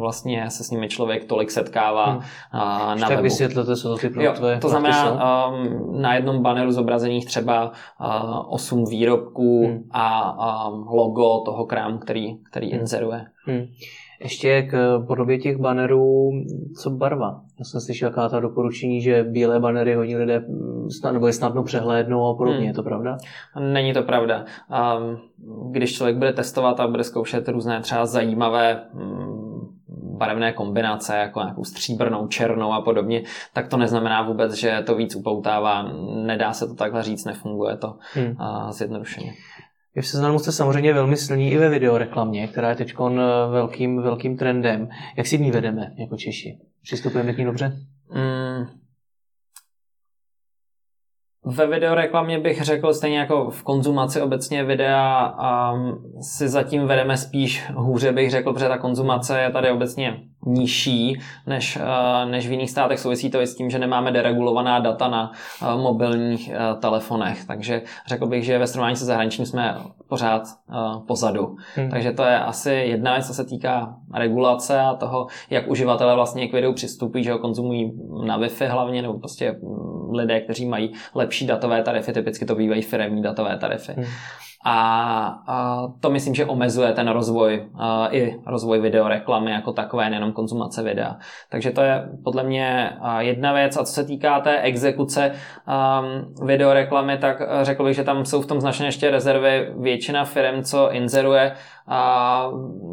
vlastně se s nimi člověk tolik setkává hmm. na tak webu. vysvětlete, co to ty produktové jo, To znamená um, na jednom banneru zobrazených třeba uh, 8 výrobků hmm. a um, logo toho krámu, který, který hmm. inzeruje. Hmm. Ještě k podobě těch bannerů, co barva? Já jsem slyšel jaká ta doporučení, že bílé bannery hodně lidé snad, nebo je snadno přehlédnou a podobně. Hmm. Je to pravda? Není to pravda. Um, když člověk bude testovat a bude zkoušet různé třeba zajímavé um, barevné kombinace, jako nějakou stříbrnou, černou a podobně, tak to neznamená vůbec, že to víc upoutává. Nedá se to takhle říct, nefunguje to hmm. zjednodušeně. Vy v seznamu jste samozřejmě velmi silní i ve videoreklamě, která je teď eh, velkým, velkým trendem. Jak si v ní vedeme jako Češi? Přistupujeme k ní dobře? Mm, ve videoreklamě bych řekl, stejně jako v konzumaci obecně videa, um, si zatím vedeme spíš hůře, bych řekl, protože ta konzumace je tady obecně nižší než, uh, než v jiných státech. Souvisí to i s tím, že nemáme deregulovaná data na uh, mobilních uh, telefonech. Takže řekl bych, že ve srovnání se zahraničím jsme pořád pozadu. Hmm. Takže to je asi jedna věc, co se týká regulace a toho, jak uživatelé vlastně k videu přistupují, že ho konzumují na Wi-Fi hlavně, nebo prostě lidé, kteří mají lepší datové tarify, typicky to bývají firemní datové tarify. Hmm. A, to myslím, že omezuje ten rozvoj i rozvoj videoreklamy jako takové, nejenom konzumace videa. Takže to je podle mě jedna věc. A co se týká té exekuce um, videoreklamy, tak řekl bych, že tam jsou v tom značně ještě rezervy. Většina firm, co inzeruje a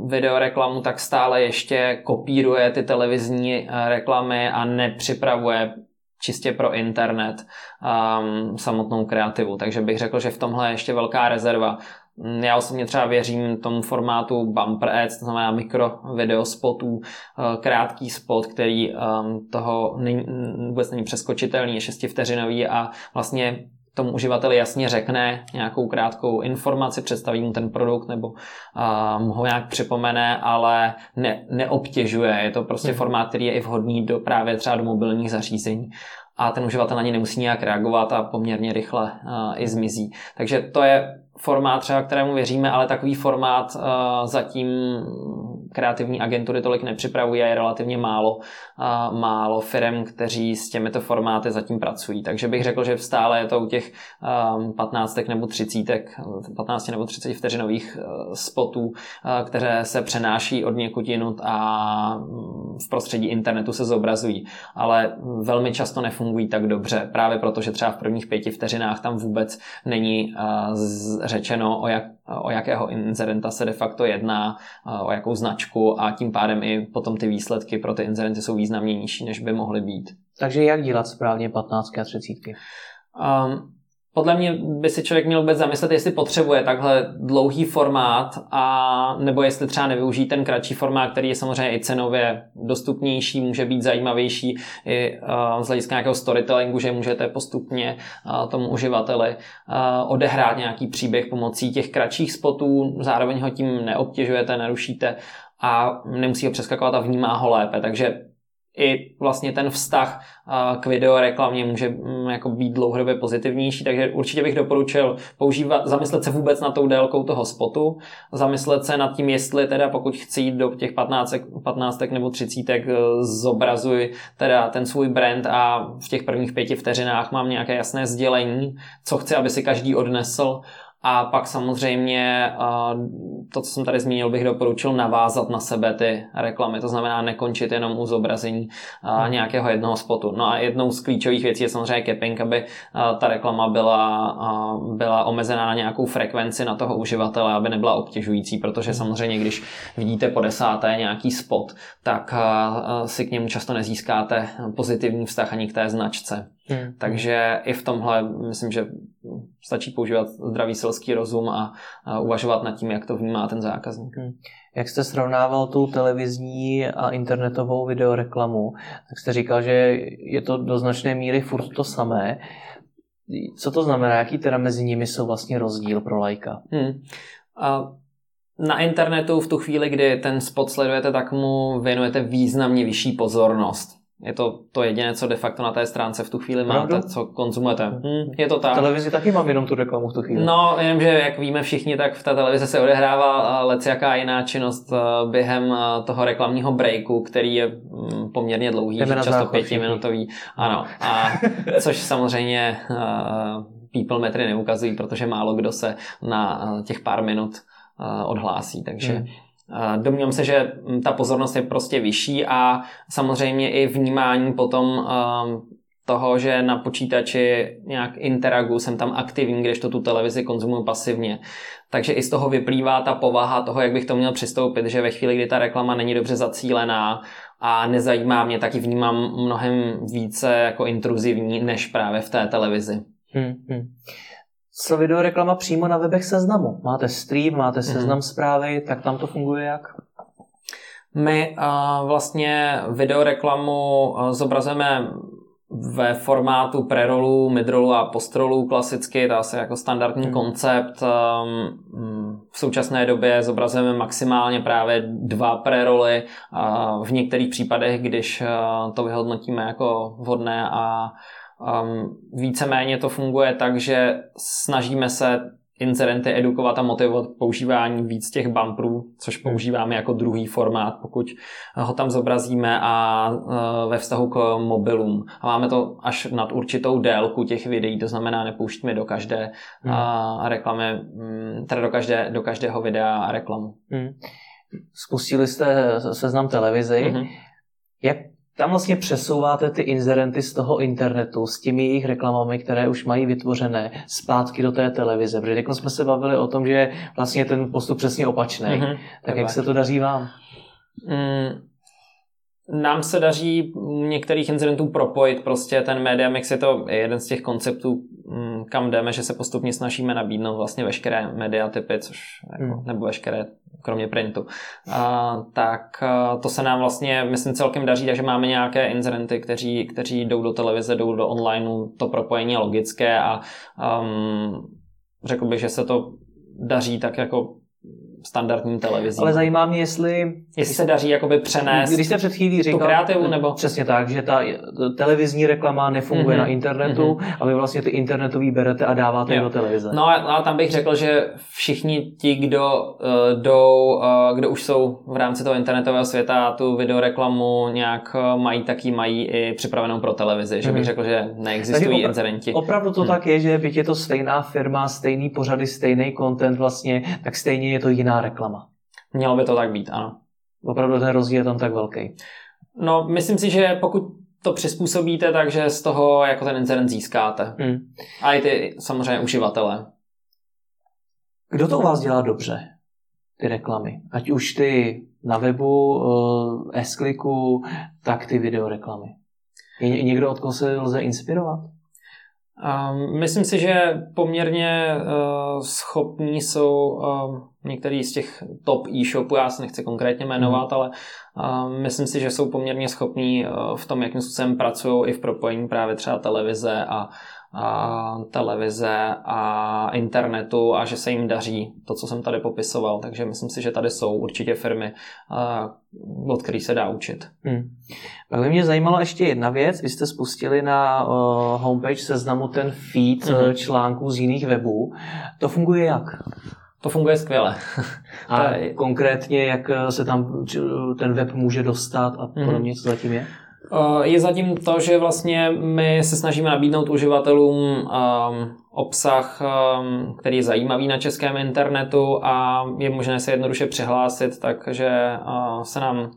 videoreklamu, tak stále ještě kopíruje ty televizní reklamy a nepřipravuje čistě pro internet um, samotnou kreativu. Takže bych řekl, že v tomhle je ještě velká rezerva. Já osobně třeba věřím tomu formátu bumper ads, to znamená mikro video spotů, uh, krátký spot, který um, toho vůbec není přeskočitelný, je šestivteřinový a vlastně tomu uživateli jasně řekne nějakou krátkou informaci, představí mu ten produkt nebo mu ho nějak připomene, ale ne, neobtěžuje. Je to prostě hmm. formát, který je i vhodný do právě třeba do mobilních zařízení a ten uživatel na ně nemusí nějak reagovat a poměrně rychle uh, i zmizí. Takže to je formát třeba, kterému věříme, ale takový formát uh, zatím kreativní agentury tolik nepřipravují a je relativně málo, uh, málo firm, kteří s těmito formáty zatím pracují. Takže bych řekl, že stále je to u těch um, 15 nebo 30, 15 nebo 30 vteřinových uh, spotů, uh, které se přenáší od někud jinut a mm, v prostředí internetu se zobrazují. Ale velmi často nefungují tak dobře, právě proto, že třeba v prvních pěti vteřinách tam vůbec není uh, řečeno, o, jak, o jakého inzerenta se de facto jedná, o jakou značku a tím pádem i potom ty výsledky pro ty inzerenty jsou významně nižší, než by mohly být. Takže jak dělat správně 15 a 30? Um, podle mě by si člověk měl vůbec zamyslet, jestli potřebuje takhle dlouhý formát, a nebo jestli třeba nevyužít ten kratší formát, který je samozřejmě i cenově dostupnější, může být zajímavější i uh, z hlediska nějakého storytellingu, že můžete postupně uh, tomu uživateli uh, odehrát nějaký příběh pomocí těch kratších spotů, zároveň ho tím neobtěžujete, nerušíte a nemusí ho přeskakovat a vnímá ho lépe. Takže i vlastně ten vztah k videoreklamě může mm, jako být dlouhodobě pozitivnější, takže určitě bych doporučil používat, zamyslet se vůbec na tou délkou toho spotu, zamyslet se nad tím, jestli teda pokud chci jít do těch 15, 15 nebo 30, e, zobrazuj teda ten svůj brand a v těch prvních pěti vteřinách mám nějaké jasné sdělení, co chci, aby si každý odnesl a pak samozřejmě to, co jsem tady zmínil, bych doporučil navázat na sebe ty reklamy. To znamená nekončit jenom u zobrazení hmm. nějakého jednoho spotu. No a jednou z klíčových věcí je samozřejmě capping, aby ta reklama byla, byla omezená na nějakou frekvenci na toho uživatele, aby nebyla obtěžující, protože hmm. samozřejmě, když vidíte po desáté nějaký spot, tak si k němu často nezískáte pozitivní vztah ani k té značce. Hmm. Takže i v tomhle myslím, že stačí používat zdravý selský rozum a, a uvažovat nad tím, jak to vnímá ten zákazník. Hmm. Jak jste srovnával tu televizní a internetovou videoreklamu, tak jste říkal, že je to do značné míry furt to samé. Co to znamená? Jaký teda mezi nimi jsou vlastně rozdíl pro lajka? Hmm. A na internetu v tu chvíli, kdy ten spot sledujete, tak mu věnujete významně vyšší pozornost. Je to to jediné, co de facto na té stránce v tu chvíli máte, Pravdu? co konzumujete. Hm, je to tak. V televizi taky mám jenom tu reklamu v tu chvíli. No, jenomže jak víme všichni, tak v té televizi se odehrává lec jaká jiná činnost během toho reklamního breaku, který je hm, poměrně dlouhý, často pětiminutový. Ano, a což samozřejmě people metry neukazují, protože málo kdo se na těch pár minut odhlásí, takže hmm. Domnívám se, že ta pozornost je prostě vyšší a samozřejmě i vnímání potom um, toho, že na počítači nějak interagu, jsem tam aktivní, když to tu televizi konzumuju pasivně. Takže i z toho vyplývá ta povaha toho, jak bych to měl přistoupit, že ve chvíli, kdy ta reklama není dobře zacílená a nezajímá mě, tak ji vnímám mnohem více jako intruzivní, než právě v té televizi. Hmm, hmm co videoreklama přímo na webech seznamu. Máte stream, máte mhm. seznam mm-hmm. zprávy, tak tam to funguje jak? My uh, vlastně videoreklamu uh, zobrazujeme ve formátu prerolu, midrolu a postrolu klasicky, to asi jako standardní mm. koncept. V současné době zobrazujeme maximálně právě dva preroly. V některých případech, když to vyhodnotíme jako vhodné a Um, víceméně to funguje tak, že snažíme se incidenty edukovat a motivovat používání víc těch bumperů, což používáme jako druhý formát, pokud ho tam zobrazíme a uh, ve vztahu k mobilům. A máme to až nad určitou délku těch videí, to znamená nepouštíme do každé hmm. uh, reklamy, um, teda do, každé, do každého videa a reklamu. Hmm. Spustili jste seznam televizi. Hmm. Jak tam vlastně přesouváte ty inzerenty z toho internetu s těmi jejich reklamami, které už mají vytvořené, zpátky do té televize. Protože teď jsme se bavili o tom, že je vlastně ten postup přesně opačný. Mm-hmm. Tak, tak jak se to daří vám? Mm, nám se daří některých incidentů propojit prostě ten media mix je to jeden z těch konceptů, mm, kam jdeme, že se postupně snažíme nabídnout vlastně veškeré mediatypy, což jako, mm. nebo veškeré kromě printu. A, tak a, to se nám vlastně, myslím, celkem daří, takže máme nějaké incidenty, kteří, kteří jdou do televize, jdou do onlineu, to propojení je logické a um, řekl bych, že se to daří tak jako standardním televizím. Ale zajímá mě, jestli... Jestli se daří jakoby přenést Když jste před chvílí říkal... tu kreativu, nebo... Přesně tak, že ta televizní reklama nefunguje mm-hmm. na internetu mm-hmm. a vy vlastně ty internetový berete a dáváte jo. do televize. No a tam bych řekl, že všichni ti, kdo uh, jdou, uh, kdo už jsou v rámci toho internetového světa tu videoreklamu nějak uh, mají, tak ji mají i připravenou pro televizi. Mm-hmm. Že bych mhm. řekl, že neexistují opra- inzerenti. Opravdu to hmm. tak je, že byť je to stejná firma, stejný pořady, stejný content vlastně, tak stejně je to jiná reklama. Mělo by to tak být, ano. Opravdu ten rozdíl je tam tak velký. No, myslím si, že pokud to přizpůsobíte, takže z toho jako ten incident získáte. Hmm. A i ty samozřejmě uživatele. Kdo to u vás dělá dobře, ty reklamy? Ať už ty na webu, uh, S-kliku, tak ty videoreklamy. Je někdo, od koho se lze inspirovat? Um, myslím si, že poměrně uh, schopní jsou uh, některý z těch top e-shopů, já se nechci konkrétně jmenovat, mm. ale uh, myslím si, že jsou poměrně schopní uh, v tom, jakým způsobem pracují i v propojení právě třeba televize a a televize a internetu a že se jim daří to, co jsem tady popisoval. Takže myslím si, že tady jsou určitě firmy, od kterých se dá učit. Hmm. Pak by mě zajímala ještě jedna věc. Vy jste spustili na homepage seznamu ten feed mm-hmm. článků z jiných webů. To funguje jak? To funguje skvěle. A konkrétně, jak se tam ten web může dostat a mhm. podobně, mm-hmm. co zatím je? Eh, je zatím to, že vlastně my se snažíme nabídnout uživatelům um, obsah, um, který je zajímavý na českém internetu a je možné se jednoduše přihlásit, takže uh, se nám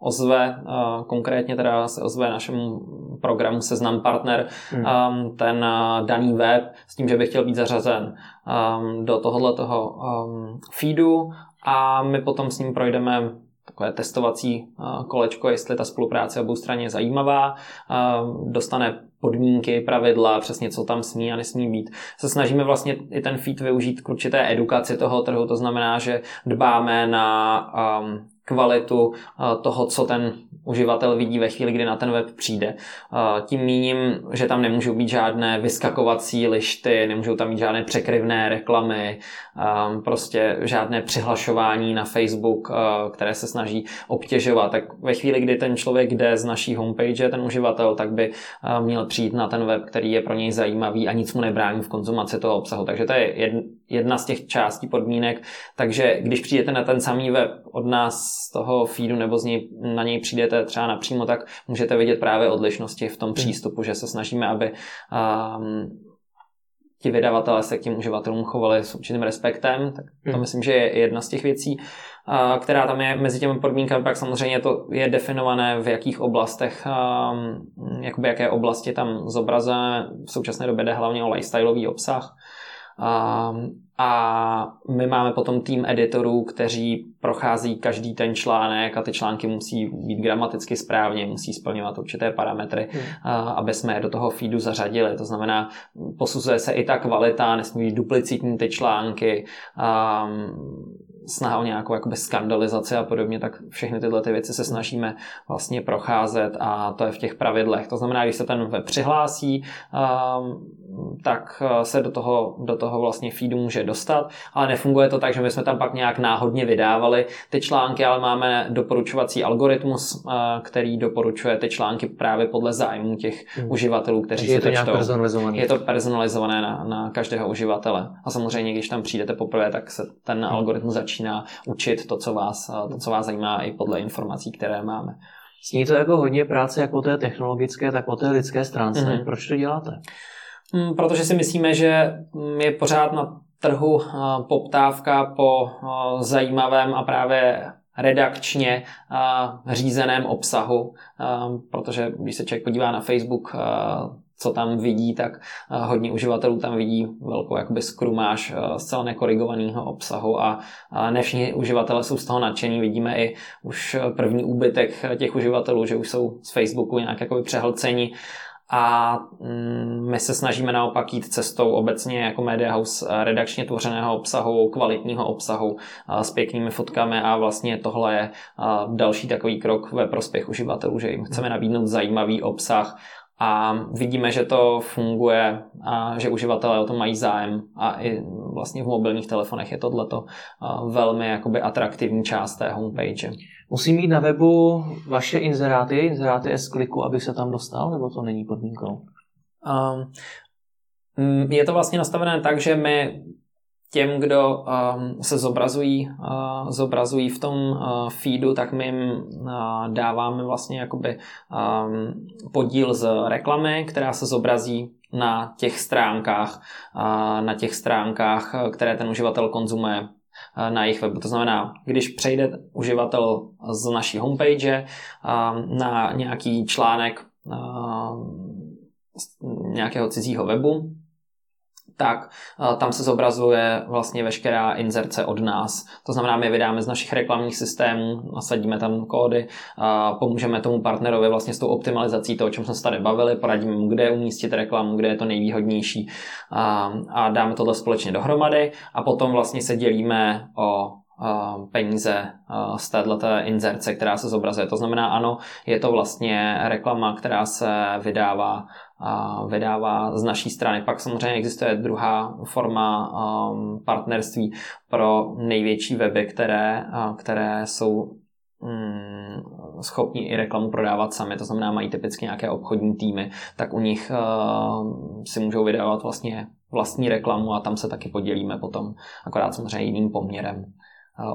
ozve, uh, konkrétně teda se ozve našemu programu Seznam Partner, hmm. um, ten daný web s tím, že by chtěl být zařazen do tohohle toho feedu a my potom s ním projdeme takové testovací kolečko, jestli ta spolupráce obou straně je zajímavá, dostane podmínky, pravidla, přesně co tam smí a nesmí být. Se snažíme vlastně i ten feed využít k určité edukaci toho trhu, to znamená, že dbáme na kvalitu toho, co ten uživatel vidí ve chvíli, kdy na ten web přijde. Tím míním, že tam nemůžou být žádné vyskakovací lišty, nemůžou tam být žádné překryvné reklamy, prostě žádné přihlašování na Facebook, které se snaží obtěžovat. Tak ve chvíli, kdy ten člověk jde z naší homepage, ten uživatel, tak by měl přijít na ten web, který je pro něj zajímavý a nic mu nebrání v konzumaci toho obsahu. Takže to je jedna z těch částí podmínek. Takže když přijdete na ten samý web od nás z toho feedu nebo z něj, na něj přijdete třeba napřímo, tak můžete vidět právě odlišnosti v tom hmm. přístupu, že se snažíme, aby um, ti vydavatelé se k těm uživatelům chovali s určitým respektem, tak to hmm. myslím, že je jedna z těch věcí, která tam je mezi těmi podmínkami, pak samozřejmě to je definované, v jakých oblastech, jakoby jaké oblasti tam zobrazujeme. V současné době jde hlavně o lifestyleový obsah, a my máme potom tým editorů, kteří prochází každý ten článek a ty články musí být gramaticky správně, musí splňovat určité parametry, hmm. aby jsme je do toho feedu zařadili. To znamená, posuzuje se i ta kvalita, nesmí být duplicitní ty články, snaha o nějakou jakoby skandalizaci a podobně, tak všechny tyhle ty věci se snažíme vlastně procházet a to je v těch pravidlech. To znamená, když se ten web přihlásí, tak se do toho, do toho vlastně feedu může dostat, ale nefunguje to tak, že my jsme tam pak nějak náhodně vydávali ty články, ale máme doporučovací algoritmus, který doporučuje ty články právě podle zájmu těch hmm. uživatelů, kteří si je to, to čtou. Personalizované. Je to personalizované na, na každého uživatele. A samozřejmě, když tam přijdete poprvé, tak se ten hmm. algoritmus začíná učit to, co vás, to, co vás zajímá i podle informací, které máme. Sní to jako hodně práce, jak po té technologické, tak po té lidské stránce. Mm-hmm. Proč to děláte? Mm, protože si myslíme, že je pořád na trhu poptávka po zajímavém a právě redakčně řízeném obsahu, protože když se člověk podívá na Facebook, co tam vidí, tak hodně uživatelů tam vidí velkou jakoby skrumáž zcela nekorigovaného obsahu a ne uživatelé jsou z toho nadšení. Vidíme i už první úbytek těch uživatelů, že už jsou z Facebooku nějak jakoby přehlcení a mm, my se snažíme naopak jít cestou obecně jako Media House eh, redakčně tvořeného obsahu, kvalitního obsahu eh, s pěknými fotkami a vlastně tohle je eh, další takový krok ve prospěch uživatelů, že jim chceme nabídnout zajímavý obsah a vidíme, že to funguje a že uživatelé o to mají zájem a i vlastně v mobilních telefonech je tohleto velmi jakoby atraktivní část té homepage. Musí mít na webu vaše inzeráty, inzeráty s kliku, aby se tam dostal, nebo to není podmínkou? Um, je to vlastně nastavené tak, že my těm, kdo um, se zobrazují, uh, zobrazují v tom uh, feedu, tak my jim uh, dáváme vlastně jakoby um, podíl z reklamy, která se zobrazí na těch stránkách, na těch stránkách, které ten uživatel konzumuje na jejich webu. To znamená, když přejde uživatel z naší homepage uh, na nějaký článek nějakého cizího webu, tak tam se zobrazuje vlastně veškerá inzerce od nás. To znamená, my vydáme z našich reklamních systémů, nasadíme tam kódy, pomůžeme tomu partnerovi vlastně s tou optimalizací toho, o čem jsme se tady bavili, poradíme mu, kde umístit reklamu, kde je to nejvýhodnější a dáme tohle společně dohromady a potom vlastně se dělíme o peníze z této inzerce, která se zobrazuje. To znamená, ano, je to vlastně reklama, která se vydává vydává z naší strany. Pak samozřejmě existuje druhá forma um, partnerství pro největší weby, které, které jsou mm, schopni i reklamu prodávat sami, to znamená mají typicky nějaké obchodní týmy, tak u nich si můžou vydávat vlastně vlastní reklamu a tam se taky podělíme potom, akorát samozřejmě jiným poměrem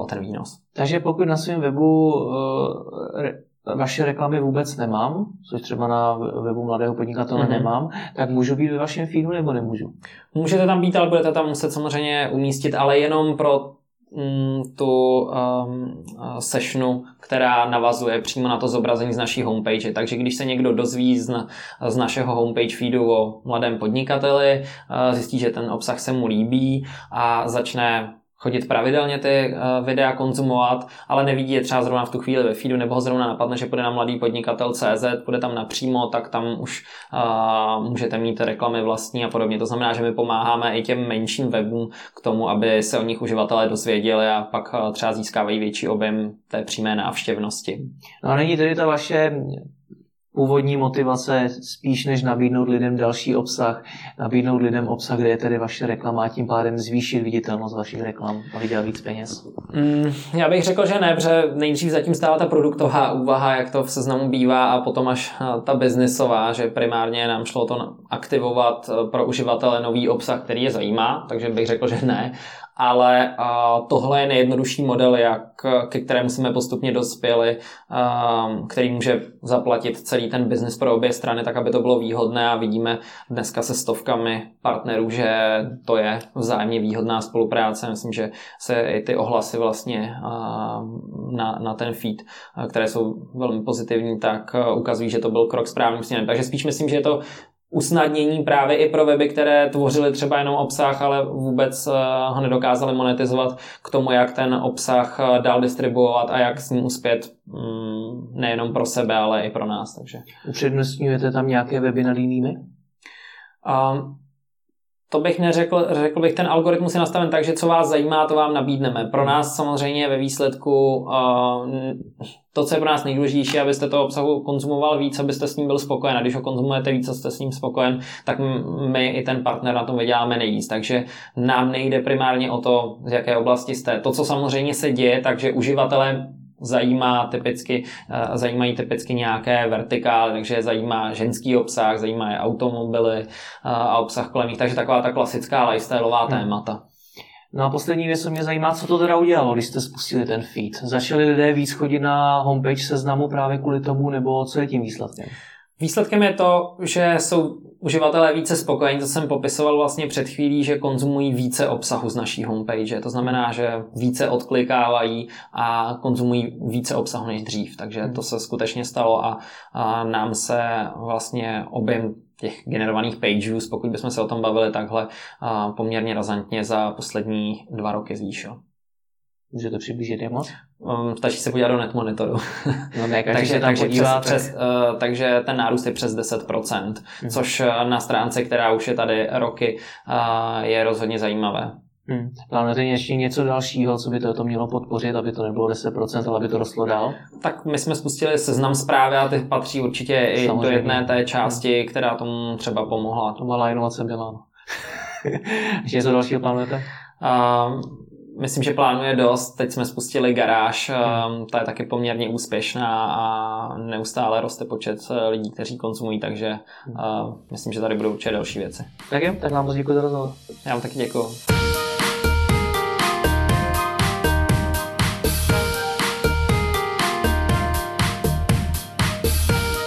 o ten výnos. Takže pokud na svém webu uh, vaše reklamy vůbec nemám, což třeba na webu mladého podnikatele mm-hmm. nemám, tak můžu být ve vašem feedu nebo nemůžu? Můžete tam být, ale budete tam muset samozřejmě umístit, ale jenom pro mm, tu um, sessionu, která navazuje přímo na to zobrazení z naší homepage. Takže když se někdo dozví z, z našeho homepage feedu o mladém podnikateli, uh, zjistí, že ten obsah se mu líbí a začne chodit pravidelně ty uh, videa konzumovat, ale nevidí je třeba zrovna v tu chvíli ve feedu, nebo ho zrovna napadne, že půjde na mladý podnikatel CZ, půjde tam napřímo, tak tam už uh, můžete mít reklamy vlastní a podobně. To znamená, že my pomáháme i těm menším webům k tomu, aby se o nich uživatelé dozvěděli a pak uh, třeba získávají větší objem té přímé návštěvnosti. No a není tedy ta vaše původní motivace spíš než nabídnout lidem další obsah, nabídnout lidem obsah, kde je tedy vaše reklama a tím pádem zvýšit viditelnost vašich reklam a vydělat víc peněz? Mm, já bych řekl, že ne, protože nejdřív zatím stála ta produktová úvaha, jak to v seznamu bývá a potom až eh, ta biznisová, že primárně nám šlo to aktivovat eh, pro uživatele nový obsah, který je zajímá, takže bych řekl, že ne ale tohle je nejjednodušší model, jak, ke kterému jsme postupně dospěli, který může zaplatit celý ten biznis pro obě strany, tak aby to bylo výhodné a vidíme dneska se stovkami partnerů, že to je vzájemně výhodná spolupráce. Myslím, že se i ty ohlasy vlastně na, na ten feed, které jsou velmi pozitivní, tak ukazují, že to byl krok správným směrem. Takže spíš myslím, že je to usnadnění právě i pro weby, které tvořily třeba jenom obsah, ale vůbec eh, ho nedokázali monetizovat k tomu, jak ten obsah eh, dál distribuovat a jak s ním uspět mm, nejenom pro sebe, ale i pro nás. Takže. Upřednostňujete tam nějaké weby nad jinými? Um, to bych neřekl, řekl bych, ten algoritmus je nastaven tak, že co vás zajímá, to vám nabídneme. Pro nás samozřejmě ve výsledku to, co je pro nás nejdůležitější, abyste toho obsahu konzumoval víc, abyste s ním byl spokojen. A když ho konzumujete víc a jste s ním spokojen, tak my i ten partner na tom vyděláme nejvíc. Takže nám nejde primárně o to, z jaké oblasti jste. To, co samozřejmě se děje, takže uživatelé zajímá typicky, eh, zajímají typicky nějaké vertikály, takže zajímá ženský obsah, zajímá je automobily eh, a obsah kolem nich, takže taková ta klasická lifestyleová hmm. témata. No a poslední věc, co mě zajímá, co to teda udělalo, když jste spustili ten feed. Začali lidé víc chodit na homepage seznamu právě kvůli tomu, nebo co je tím výsledkem? Výsledkem je to, že jsou uživatelé více spokojení, to jsem popisoval vlastně před chvílí, že konzumují více obsahu z naší homepage. To znamená, že více odklikávají a konzumují více obsahu než dřív. Takže to se skutečně stalo a, a nám se vlastně objem těch generovaných page pokud bychom se o tom bavili takhle, poměrně razantně za poslední dva roky zvýšil. Můžete přiblížit jak moc? Um, stačí se podívat do net monitoru. No ne, takže takže, podívá, přes, přes, uh, takže ten nárůst je přes 10%, hmm. což uh, na stránce, která už je tady roky, uh, je rozhodně zajímavé. Hmm. Plánujete ještě něco dalšího, co by to, to mělo podpořit, aby to nebylo 10%, ale aby to rostlo dál? Tak my jsme spustili seznam zprávy a ty patří určitě i Samozřejmě. do jedné té části, hmm. která tomu třeba pomohla. To malá inovace byla. ještě něco dalšího plánujete? Uh, myslím, že plánuje dost. Teď jsme spustili garáž, um, ta je taky poměrně úspěšná a neustále roste počet eh, lidí, kteří konzumují, takže uh, myslím, že tady budou určitě další věci. Tak jo, tak vám moc děkuji za rozhovor. Já vám taky děkuji.